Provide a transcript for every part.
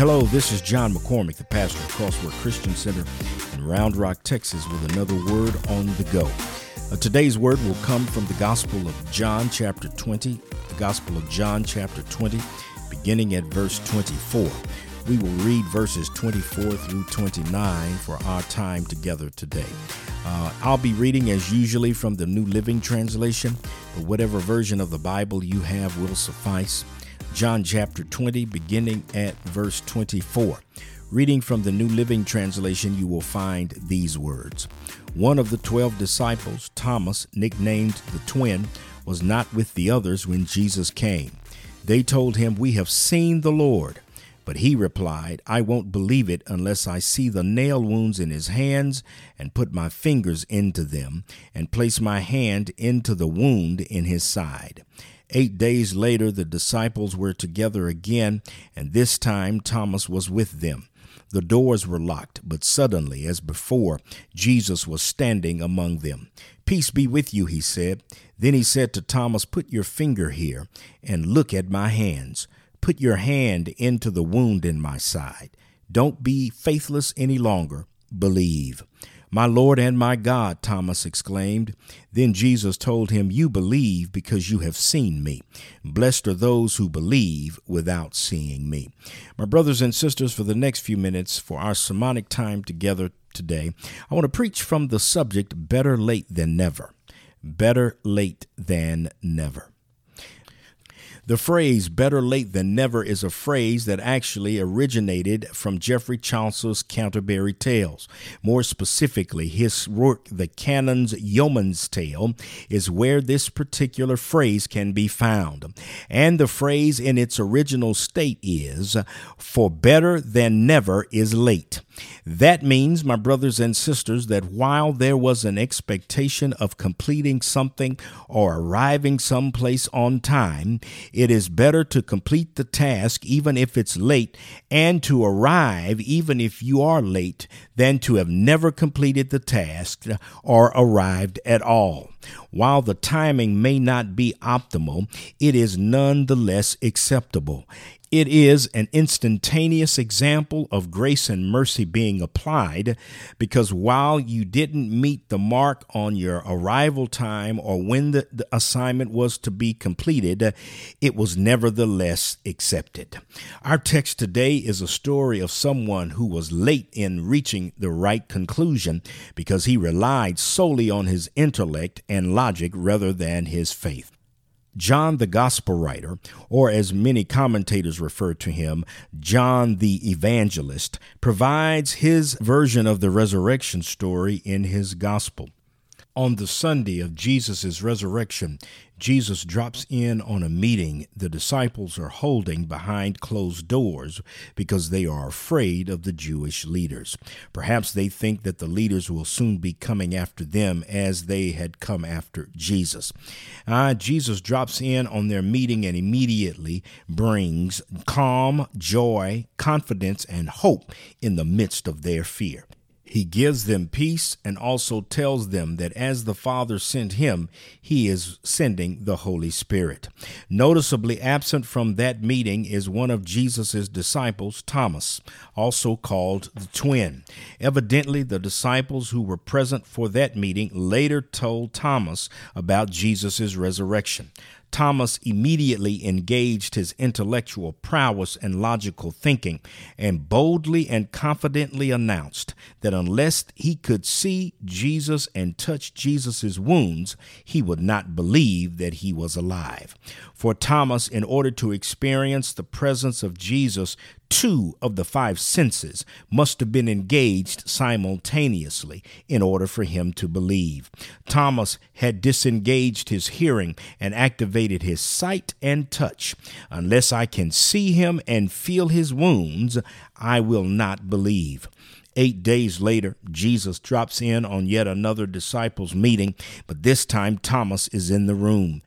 Hello, this is John McCormick, the pastor of Crossword Christian Center in Round Rock, Texas, with another word on the go. Uh, today's word will come from the Gospel of John, chapter 20, the Gospel of John, chapter 20, beginning at verse 24. We will read verses 24 through 29 for our time together today. Uh, I'll be reading as usually from the New Living Translation, but whatever version of the Bible you have will suffice. John chapter 20, beginning at verse 24. Reading from the New Living Translation, you will find these words One of the twelve disciples, Thomas, nicknamed the twin, was not with the others when Jesus came. They told him, We have seen the Lord. But he replied, I won't believe it unless I see the nail wounds in his hands and put my fingers into them and place my hand into the wound in his side. Eight days later, the disciples were together again, and this time Thomas was with them. The doors were locked, but suddenly, as before, Jesus was standing among them. Peace be with you, he said. Then he said to Thomas, Put your finger here and look at my hands. Put your hand into the wound in my side. Don't be faithless any longer. Believe. My Lord and my God, Thomas exclaimed. Then Jesus told him, You believe because you have seen me. Blessed are those who believe without seeing me. My brothers and sisters, for the next few minutes, for our sermonic time together today, I want to preach from the subject Better Late Than Never. Better Late Than Never. The phrase better late than never is a phrase that actually originated from Geoffrey Chaucer's Canterbury Tales. More specifically, his work, The Canon's Yeoman's Tale, is where this particular phrase can be found. And the phrase in its original state is, For better than never is late. That means, my brothers and sisters, that while there was an expectation of completing something or arriving someplace on time, it is better to complete the task even if it's late and to arrive even if you are late than to have never completed the task or arrived at all. While the timing may not be optimal, it is nonetheless acceptable. It is an instantaneous example of grace and mercy being applied because while you didn't meet the mark on your arrival time or when the, the, assignment was to be completed, it was nevertheless accepted. Our text today is a story of someone who was late in reaching the right conclusion because he relied solely on his intellect and logic rather than his faith. John the Gospel writer, or as many commentators refer to him, John the Evangelist, provides his version of the resurrection story in his Gospel. On the Sunday of Jesus' resurrection, Jesus drops in on a meeting the disciples are holding behind closed doors because they are afraid of the Jewish leaders. Perhaps they think that the leaders will soon be coming after them as they had come after Jesus. Uh, Jesus drops in on their meeting and immediately brings calm, joy, confidence, and hope in the midst of their fear. He gives them peace and also tells them that as the Father sent him, he is sending the Holy Spirit. Noticeably absent from that meeting is one of Jesus' disciples, Thomas, also called the twin. Evidently, the disciples who were present for that meeting later told Thomas about Jesus' resurrection. Thomas immediately engaged his intellectual prowess and logical thinking and boldly and confidently announced that unless he could see Jesus and touch Jesus' wounds, he would not believe that he was alive. For Thomas, in order to experience the presence of Jesus, two of the five senses must have been engaged simultaneously in order for him to believe. Thomas had disengaged his hearing and activated his sight and touch. Unless I can see him and feel his wounds, I will not believe. Eight days later, Jesus drops in on yet another disciples' meeting, but this time Thomas is in the room.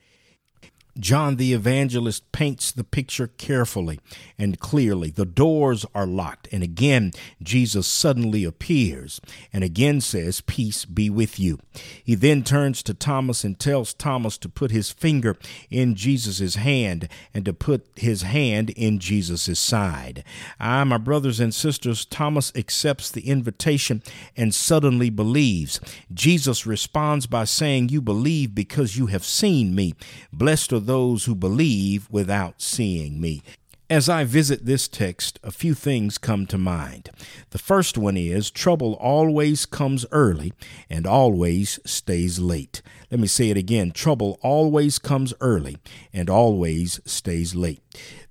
John the Evangelist paints the picture carefully and clearly. The doors are locked, and again, Jesus suddenly appears and again says, Peace be with you. He then turns to Thomas and tells Thomas to put his finger in Jesus' hand and to put his hand in Jesus' side. Ah, my brothers and sisters, Thomas accepts the invitation and suddenly believes. Jesus responds by saying, You believe because you have seen me. Blessed are those who believe without seeing me. As I visit this text, a few things come to mind. The first one is trouble always comes early and always stays late. Let me say it again trouble always comes early and always stays late.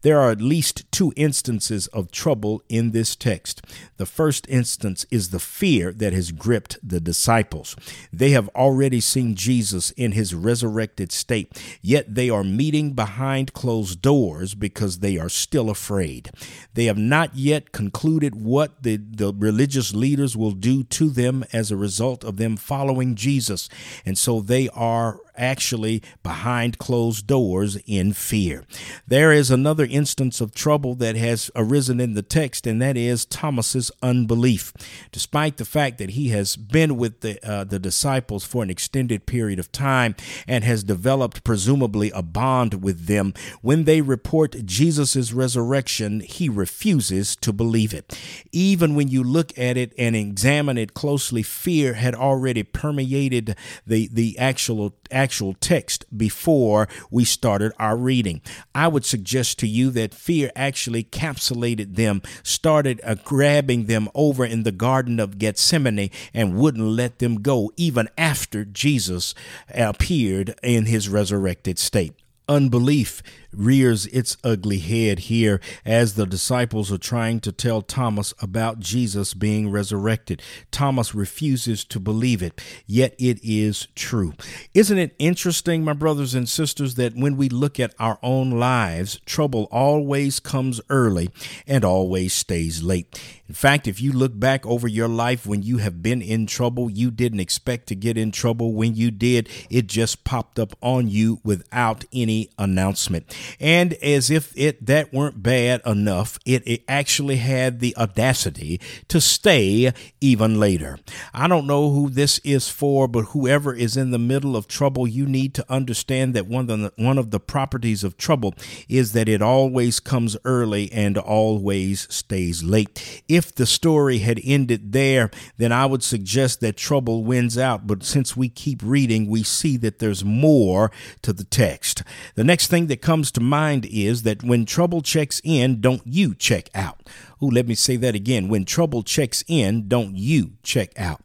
There are at least two instances of trouble in this text. The first instance is the fear that has gripped the disciples. They have already seen Jesus in his resurrected state, yet they are meeting behind closed doors because they are still afraid. They have not yet concluded what the, the religious leaders will do to them as a result of them following Jesus, and so they are actually behind closed doors in fear. There is another instance of trouble that has arisen in the text, and that is Thomas's unbelief. Despite the fact that he has been with the, uh, the disciples for an extended period of time and has developed presumably a bond with them, when they report Jesus' resurrection, he refuses to believe it. Even when you look at it and examine it closely, fear had already permeated the, the actual actual text before we started our reading. I would suggest to you that fear actually capsulated them, started uh, grabbing them over in the Garden of Gethsemane, and wouldn't let them go even after Jesus appeared in his resurrected state. Unbelief rears its ugly head here as the disciples are trying to tell Thomas about Jesus being resurrected. Thomas refuses to believe it, yet it is true. Isn't it interesting, my brothers and sisters, that when we look at our own lives, trouble always comes early and always stays late? In fact, if you look back over your life when you have been in trouble, you didn't expect to get in trouble. When you did, it just popped up on you without any announcement. And as if it that weren't bad enough, it, it actually had the audacity to stay even later. I don't know who this is for, but whoever is in the middle of trouble, you need to understand that one of the, one of the properties of trouble is that it always comes early and always stays late. If the story had ended there, then I would suggest that trouble wins out. But since we keep reading, we see that there's more to the text. The next thing that comes to mind is that when trouble checks in, don't you check out. Oh, let me say that again. When trouble checks in, don't you check out.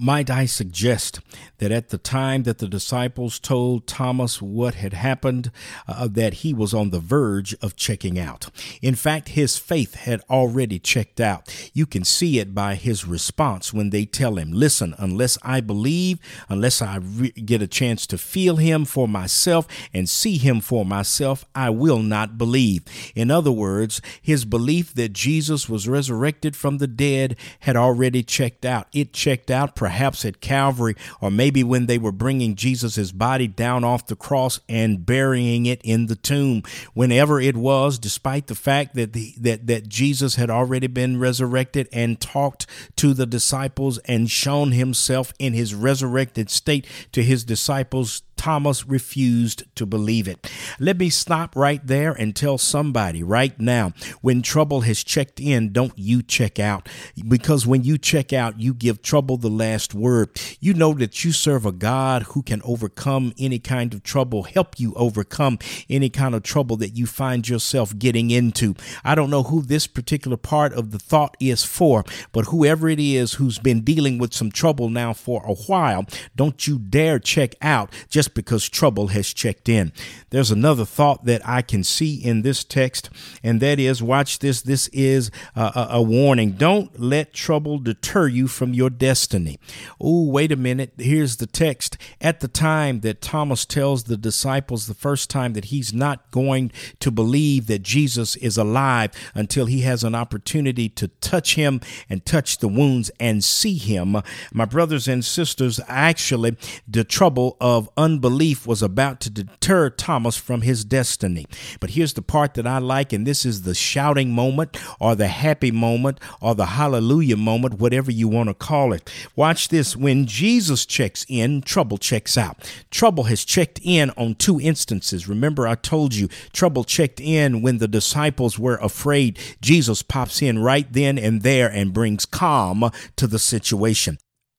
Might I suggest that at the time that the disciples told Thomas what had happened, uh, that he was on the verge of checking out. In fact, his faith had already checked out. You can see it by his response when they tell him, Listen, unless I believe, unless I re- get a chance to feel him for myself and see him for myself, I will not believe. In other words, his belief that Jesus was resurrected from the dead had already checked out. It checked out perhaps at Calvary, or maybe when they were bringing Jesus' body down off the cross and burying it in the tomb. Whenever it was, despite the fact that the, that that Jesus had already been resurrected and talked to the disciples and shown himself in his resurrected state to his disciples Thomas refused to believe it. Let me stop right there and tell somebody right now when trouble has checked in, don't you check out. Because when you check out, you give trouble the last word. You know that you serve a God who can overcome any kind of trouble, help you overcome any kind of trouble that you find yourself getting into. I don't know who this particular part of the thought is for, but whoever it is who's been dealing with some trouble now for a while, don't you dare check out just just because trouble has checked in. There's another thought that I can see in this text, and that is watch this. This is a, a warning. Don't let trouble deter you from your destiny. Oh, wait a minute. Here's the text. At the time that Thomas tells the disciples the first time that he's not going to believe that Jesus is alive until he has an opportunity to touch him and touch the wounds and see him, my brothers and sisters, actually, the trouble of unbelief unbelief was about to deter Thomas from his destiny. But here's the part that I like, and this is the shouting moment or the happy moment or the hallelujah moment, whatever you want to call it. Watch this. When Jesus checks in, trouble checks out. Trouble has checked in on two instances. Remember, I told you trouble checked in when the disciples were afraid. Jesus pops in right then and there and brings calm to the situation.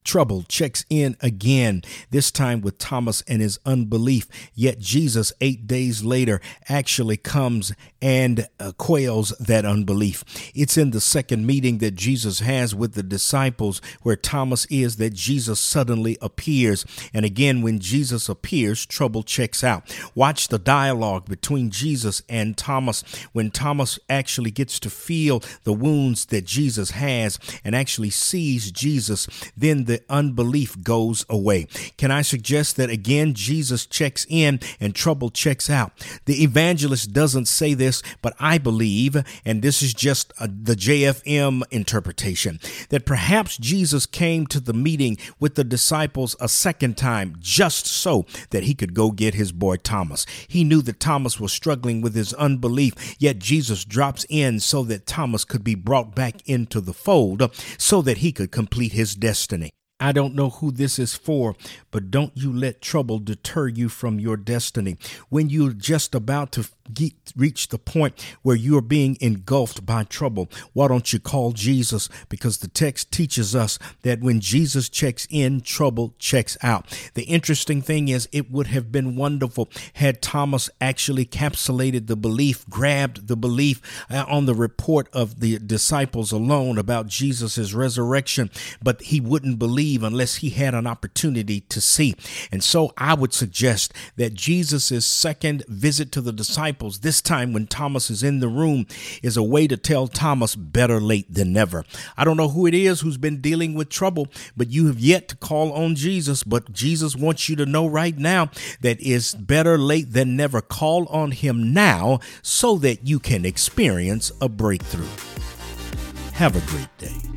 Trouble checks in again, this time with Thomas and his unbelief. Yet Jesus, eight days later, actually comes and uh, quails that unbelief. It's in the second meeting that Jesus has with the disciples where Thomas is that Jesus suddenly appears. And again, when Jesus appears, trouble checks out. Watch the dialogue between Jesus and Thomas when Thomas actually gets to feel the wounds that Jesus has and actually sees Jesus. Then the unbelief goes away. Can I suggest that again, Jesus checks in and trouble checks out? The evangelist doesn't say this, but I believe, and this is just a, the JFM interpretation, that perhaps Jesus came to the meeting with the disciples a second time just so that he could go get his boy Thomas. He knew that Thomas was struggling with his unbelief, yet Jesus drops in so that Thomas could be brought back into the fold so that he could complete his destiny. I don't know who this is for, but don't you let trouble deter you from your destiny. When you're just about to get, reach the point where you're being engulfed by trouble, why don't you call Jesus? Because the text teaches us that when Jesus checks in, trouble checks out. The interesting thing is, it would have been wonderful had Thomas actually capsulated the belief, grabbed the belief uh, on the report of the disciples alone about Jesus' resurrection, but he wouldn't believe unless he had an opportunity to see. And so I would suggest that Jesus' second visit to the disciples, this time when Thomas is in the room, is a way to tell Thomas better late than never. I don't know who it is who's been dealing with trouble, but you have yet to call on Jesus. But Jesus wants you to know right now that it's better late than never. Call on him now so that you can experience a breakthrough. Have a great day.